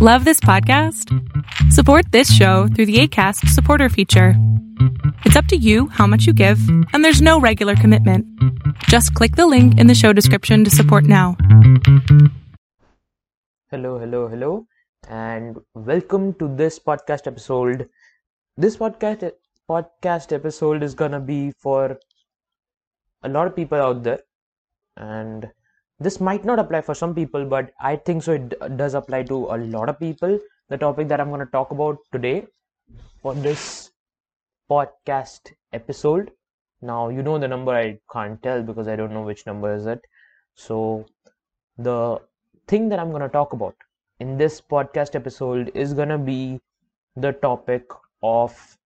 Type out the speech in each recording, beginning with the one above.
Love this podcast? Support this show through the ACAST supporter feature. It's up to you how much you give, and there's no regular commitment. Just click the link in the show description to support now. Hello, hello, hello, and welcome to this podcast episode. This podcast podcast episode is gonna be for a lot of people out there, and this might not apply for some people but i think so it does apply to a lot of people. The topic that i'm going to talk about today for this podcast episode now you know the number i can't tell because i don't know which number is it. So the thing that i'm going to talk about in this podcast episode is going to be the topic of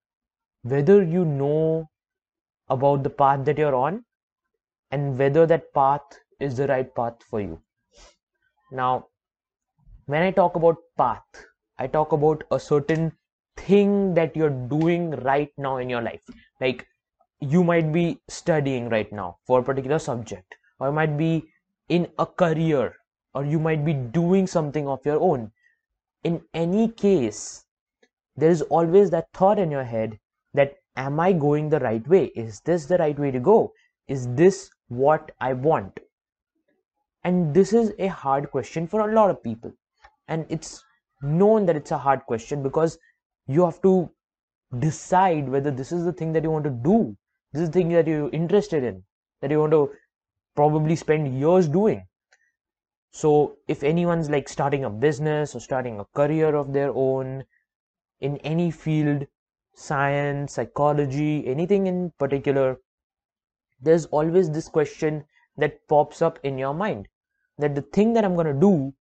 whether you know about the path that you're on and whether that path is the right path for you. Now, when I talk about path, I talk about a certain thing that you're doing right now in your life. Like you might be studying right now for a particular subject, or you might be in a career, or you might be doing something of your own. In any case, there is always that thought in your head that am I going the right way? Is this the right way to go? Is this what I want? And this is a hard question for a lot of people. And it's known that it's a hard question because you have to decide whether this is the thing that you want to do. This is the thing that you're interested in that you want to probably spend years doing. So if anyone's like starting a business or starting a career of their own in any field science psychology anything in particular there's always this question that pops up in your mind that the thing that I'm going to do,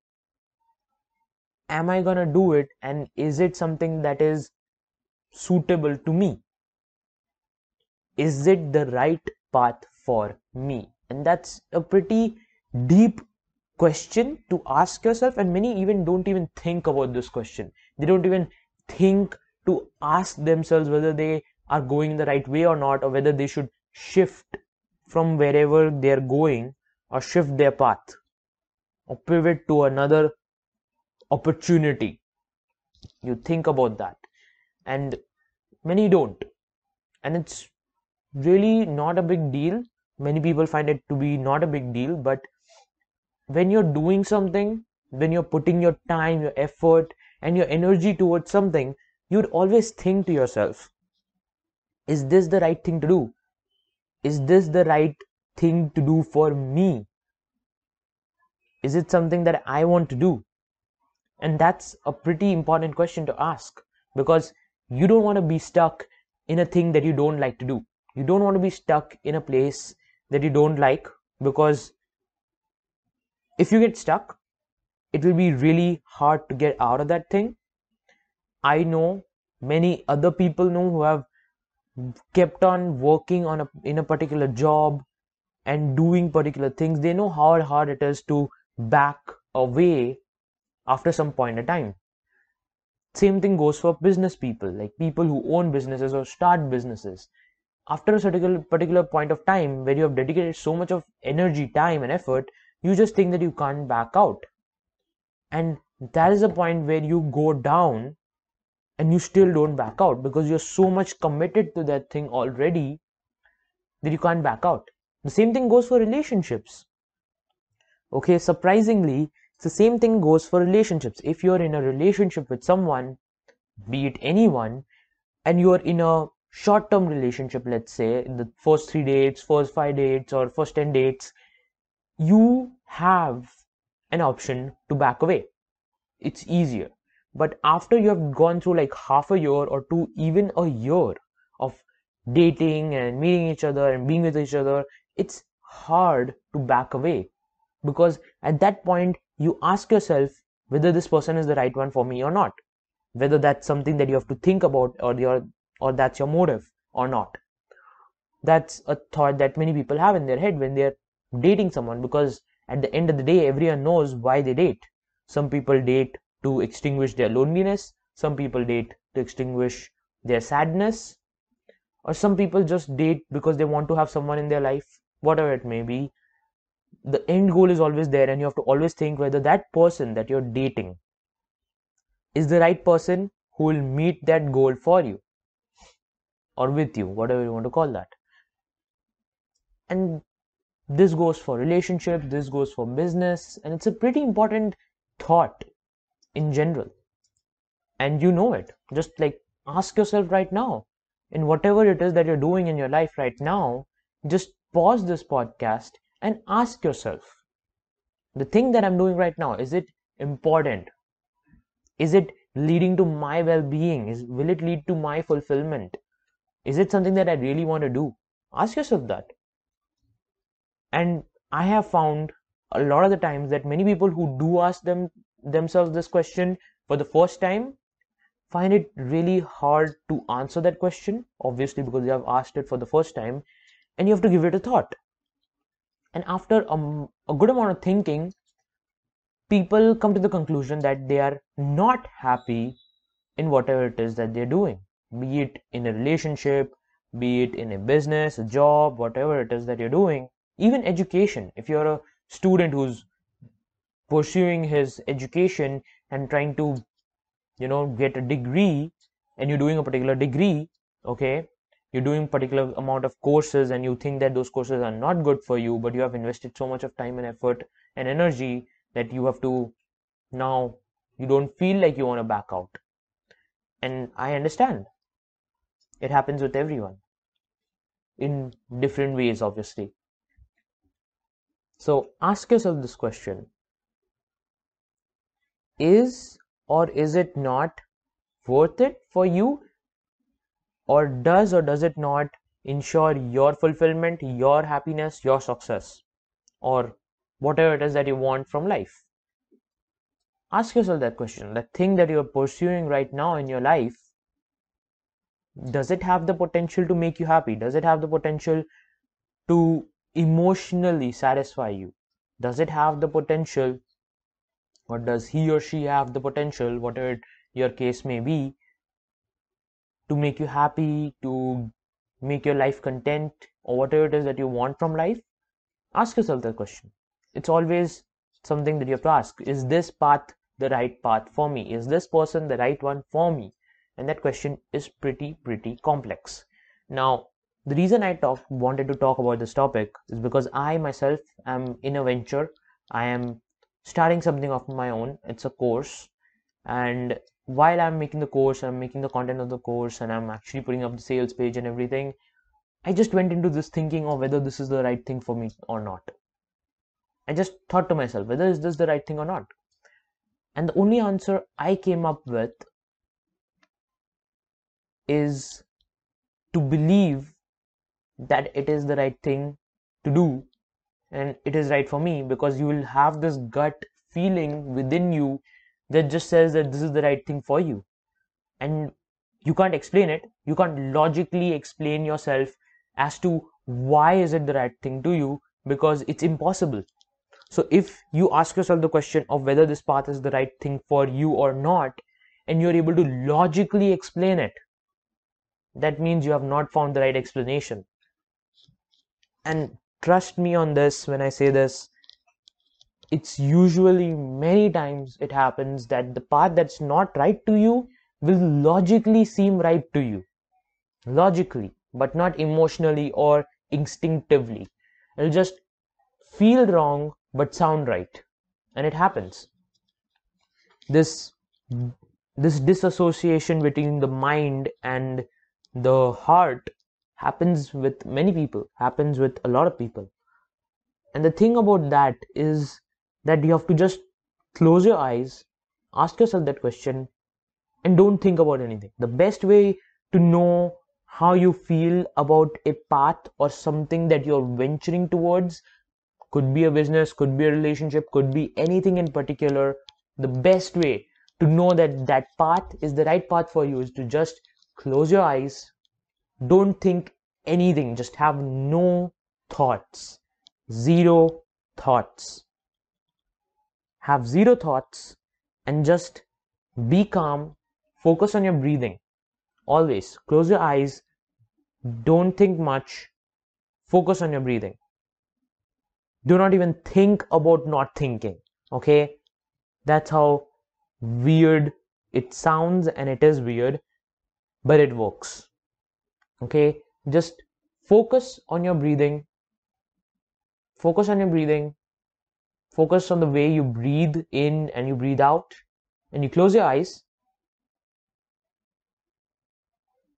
am I going to do it and is it something that is suitable to me? Is it the right path for me? And that's a pretty deep question to ask yourself and many even don't even think about this question they don't even think to ask themselves whether they are going the right way or not or whether they should shift from wherever they're going or shift their path or pivot to another opportunity. You think about that. And many don't. And it's really not a big deal. Many people find it to be not a big deal but when you're doing something when you're putting your time your effort and your energy towards something you'd always think to yourself is this the right thing to do? Is this the right thing to do for me is it something that I want to do? And that's a pretty important question to ask because you don't want to be stuck in a thing that you don't like to do. You don't want to be stuck in a place that you don't like because if you get stuck, it will be really hard to get out of that thing. I know many other people know who have kept on working on a in a particular job and doing particular things they know how hard it is to back away after some point of time. Same thing goes for business people, like people who own businesses or start businesses. After a particular particular point of time where you have dedicated so much of energy, time, and effort, you just think that you can't back out. And that is the point where you go down and you still don't back out because you're so much committed to that thing already that you can't back out. The same thing goes for relationships okay surprisingly the same thing goes for relationships. If you're in a relationship with someone be it anyone and you're in a short term relationship let's say in the first 3 dates first 5 dates or first 10 dates you have an option to back away. It's easier. But after you have gone through like half a year or two even a year of dating and meeting each other and being with each other it's hard to back away because at that point you ask yourself whether this person is the right one for me or not. Whether that's something that you have to think about or your or that's your motive or not. That's a thought that many people have in their head when they're dating someone because at the end of the day everyone knows why they date. Some people date to extinguish their loneliness. Some people date to extinguish their sadness. Or some people just date because they want to have someone in their life whatever it may be the end goal is always there and you have to always think whether that person that you're dating is the right person who will meet that goal for you or with you, whatever you want to call that. And this goes for relationships, this goes for business, and it's a pretty important thought in general. And you know it. Just like ask yourself right now, in whatever it is that you're doing in your life right now, just pause this podcast and ask yourself the thing that I'm doing right now, is it important? Is it leading to my well being? Will it lead to my fulfillment? Is it something that I really want to do? Ask yourself that. And I have found a lot of the times that many people who do ask them themselves this question for the first time find it really hard to answer that question, obviously because they have asked it for the first time, and you have to give it a thought. And after a, a good amount of thinking, people come to the conclusion that they are not happy in whatever it is that they're doing, be it in a relationship, be it in a business, a job, whatever it is that you're doing, even education. If you're a student who's pursuing his education and trying to, you know, get a degree and you're doing a particular degree, okay, you're doing particular amount of courses and you think that those courses are not good for you but you have invested so much of time and effort and energy that you have to now you don't feel like you want to back out. And i understand. It happens with everyone. In different ways obviously. So ask yourself this question. Is or is it not worth it for you or does or does it not ensure your fulfillment, your happiness, your success, or whatever it is that you want from life? Ask yourself that question. The thing that you're pursuing right now in your life, does it have the potential to make you happy? Does it have the potential to emotionally satisfy you? Does it have the potential, or does he or she have the potential, whatever your case may be, to make you happy, to make your life content, or whatever it is that you want from life, ask yourself that question. It's always something that you have to ask Is this path the right path for me? Is this person the right one for me? And that question is pretty, pretty complex. Now, the reason I talk, wanted to talk about this topic is because I myself am in a venture. I am starting something of my own. It's a course, and while I'm making the course, I'm making the content of the course, and I'm actually putting up the sales page and everything, I just went into this thinking of whether this is the right thing for me or not. I just thought to myself, whether is this the right thing or not? And the only answer I came up with is to believe that it is the right thing to do and it is right for me because you will have this gut feeling within you that just says that this is the right thing for you. And you can't explain it. You can't logically explain yourself as to why is it the right thing to you because it's impossible. So if you ask yourself the question of whether this path is the right thing for you or not and you're able to logically explain it that means you have not found the right explanation. And trust me on this when i say this it's usually many times it happens that the path that's not right to you will logically seem right to you. Logically but not emotionally or instinctively. It'll just feel wrong but sound right. And it happens. This this disassociation between the mind and the heart happens with many people happens with a lot of people. And the thing about that is that you have to just close your eyes, ask yourself that question, and don't think about anything. The best way to know how you feel about a path or something that you're venturing towards could be a business, could be a relationship, could be anything in particular. The best way to know that that path is the right path for you is to just close your eyes, don't think anything, just have no thoughts, zero thoughts have zero thoughts and just be calm focus on your breathing. Always close your eyes don't think much focus on your breathing. Do not even think about not thinking okay? That's how weird it sounds and it is weird but it works okay? Just focus on your breathing focus on your breathing focus on the way you breathe in and you breathe out. And you close your eyes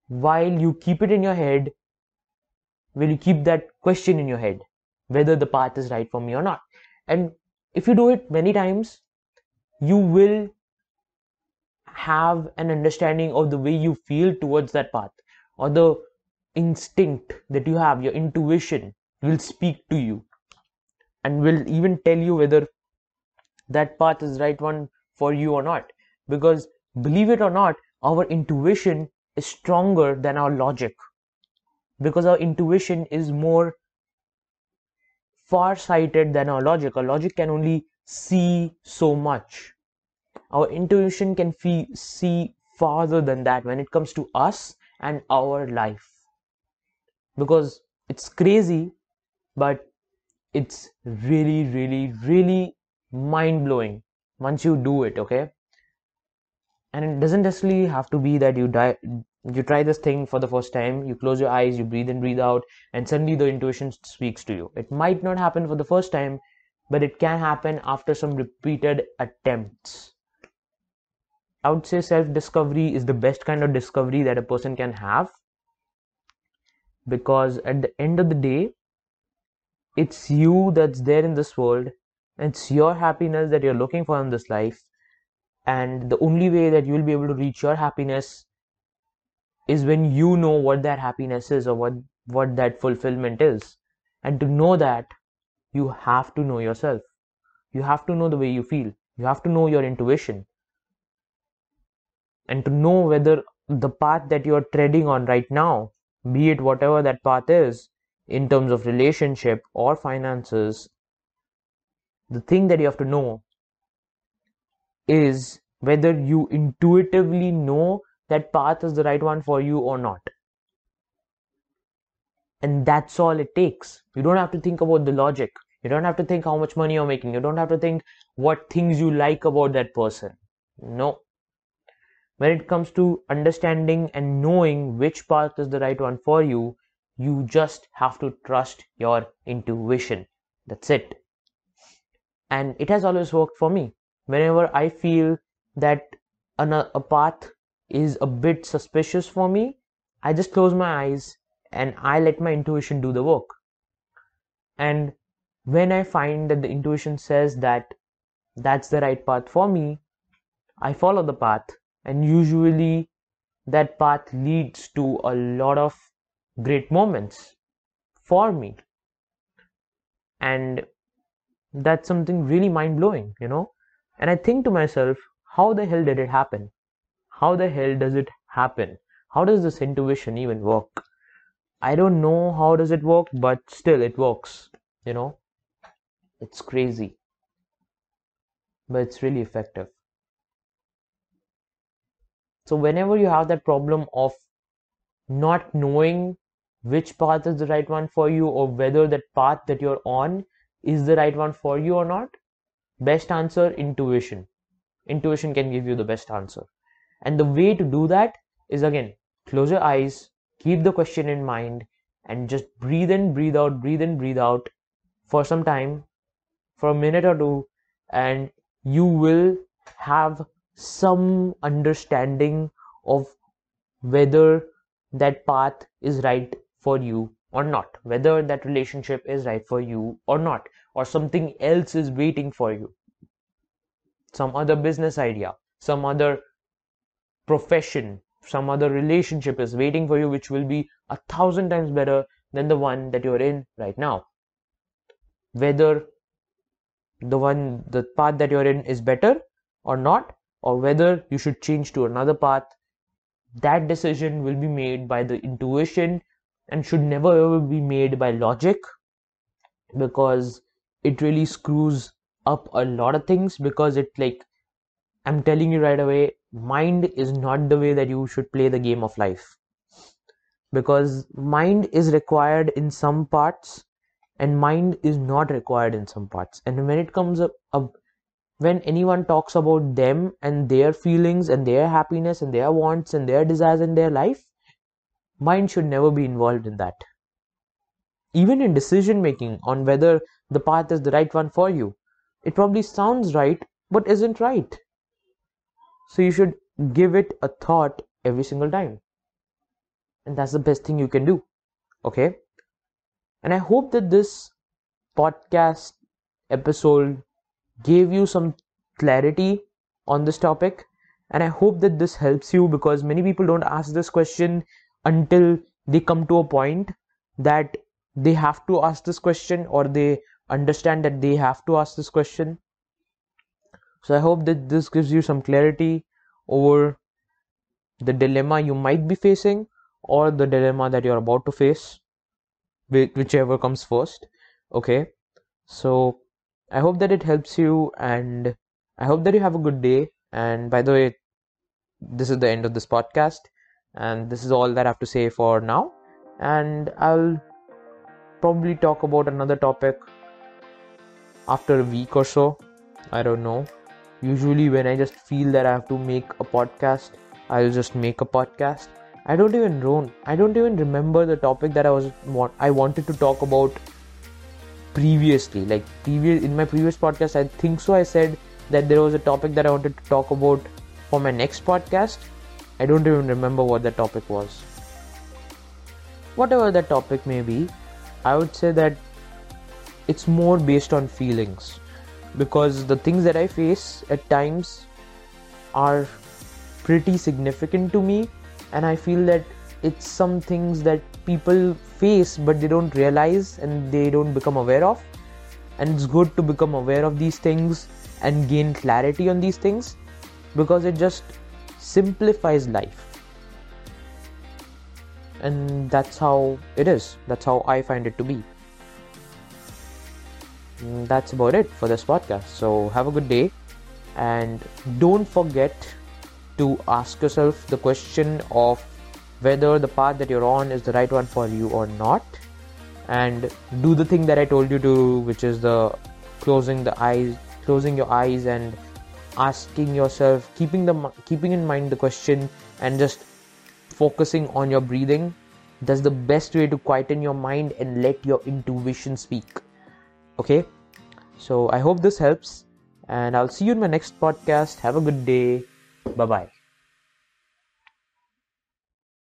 while you keep it in your head will you keep that question in your head whether the path is right for me or not. And if you do it many times you will have an understanding of the way you feel towards that path or the instinct that you have your intuition will speak to you and will even tell you whether that path is right one for you or not. Because believe it or not our intuition is stronger than our logic. Because our intuition is more far sighted than our logic. Our logic can only see so much. Our intuition can fee- see farther than that when it comes to us and our life. Because it's crazy but it's really really really mind blowing once you do it okay? And it doesn't necessarily have to be that you die you try this thing for the first time you close your eyes you breathe in breathe out and suddenly the intuition speaks to you. It might not happen for the first time but it can happen after some repeated attempts. I would say self discovery is the best kind of discovery that a person can have because at the end of the day it's you that's there in this world it's your happiness that you're looking for in this life and the only way that you'll be able to reach your happiness is when you know what that happiness is or what what that fulfillment is. And to know that you have to know yourself. You have to know the way you feel. You have to know your intuition. And to know whether the path that you're treading on right now be it whatever that path is in terms of relationship or finances the thing that you have to know is whether you intuitively know that path is the right one for you or not. And that's all it takes. You don't have to think about the logic. You don't have to think how much money you're making. You don't have to think what things you like about that person. No. When it comes to understanding and knowing which path is the right one for you you just have to trust your intuition. That's it. And it has always worked for me. Whenever I feel that a path is a bit suspicious for me, I just close my eyes and I let my intuition do the work. And when I find that the intuition says that that's the right path for me, I follow the path, and usually that path leads to a lot of great moments for me. And that's something really mind blowing you know? And i think to myself how the hell did it happen? How the hell does it happen? How does this intuition even work? I don't know how does it work but still it works you know? It's crazy. But it's really effective. So whenever you have that problem of not knowing which path is the right one for you or whether that path that you're on is the right one for you or not? Best answer intuition. Intuition can give you the best answer. And the way to do that is again close your eyes keep the question in mind and just breathe in breathe out breathe in breathe out for some time for a minute or two and you will have some understanding of whether that path is right for you or not, whether that relationship is right for you or not, or something else is waiting for you. Some other business idea, some other profession, some other relationship is waiting for you, which will be a thousand times better than the one that you're in right now. Whether the one, the path that you're in is better or not, or whether you should change to another path, that decision will be made by the intuition and should never ever be made by logic because it really screws up a lot of things because it like i'm telling you right away mind is not the way that you should play the game of life because mind is required in some parts and mind is not required in some parts. And when it comes up, up when anyone talks about them and their feelings and their happiness and their wants and their desires in their life, mind should never be involved in that. Even in decision making on whether the path is the right one for you, it probably sounds right but isn't right. So you should give it a thought every single time. And that's the best thing you can do. Okay? And I hope that this podcast episode gave you some clarity on this topic. And I hope that this helps you because many people don't ask this question until they come to a point that they have to ask this question or they understand that they have to ask this question. So I hope that this gives you some clarity over the dilemma you might be facing or the dilemma that you're about to face, whichever comes first. Okay, so I hope that it helps you and I hope that you have a good day. And by the way, this is the end of this podcast, and this is all that I have to say for now. And I'll probably talk about another topic after a week or so. I don't know. Usually, when I just feel that I have to make a podcast, I'll just make a podcast. I don't even know. I don't even remember the topic that I was I wanted to talk about previously. Like previous in my previous podcast, I think so. I said that there was a topic that I wanted to talk about for my next podcast. I don't even remember what the topic was. Whatever that topic may be, I would say that it's more based on feelings because the things that I face at times are pretty significant to me, and I feel that it's some things that people face but they don't realize and they don't become aware of. And it's good to become aware of these things and gain clarity on these things because it just simplifies life. And that's how it is. That's how I find it to be. And that's about it for this podcast. So, have a good day and don't forget to ask yourself the question of whether the path that you're on is the right one for you or not and do the thing that i told you to which is the closing the eyes closing your eyes and asking yourself keeping the keeping in mind the question and just focusing on your breathing that's the best way to quieten your mind and let your intuition speak. Okay? So i hope this helps and i'll see you in my next podcast. Have a good day. Bye bye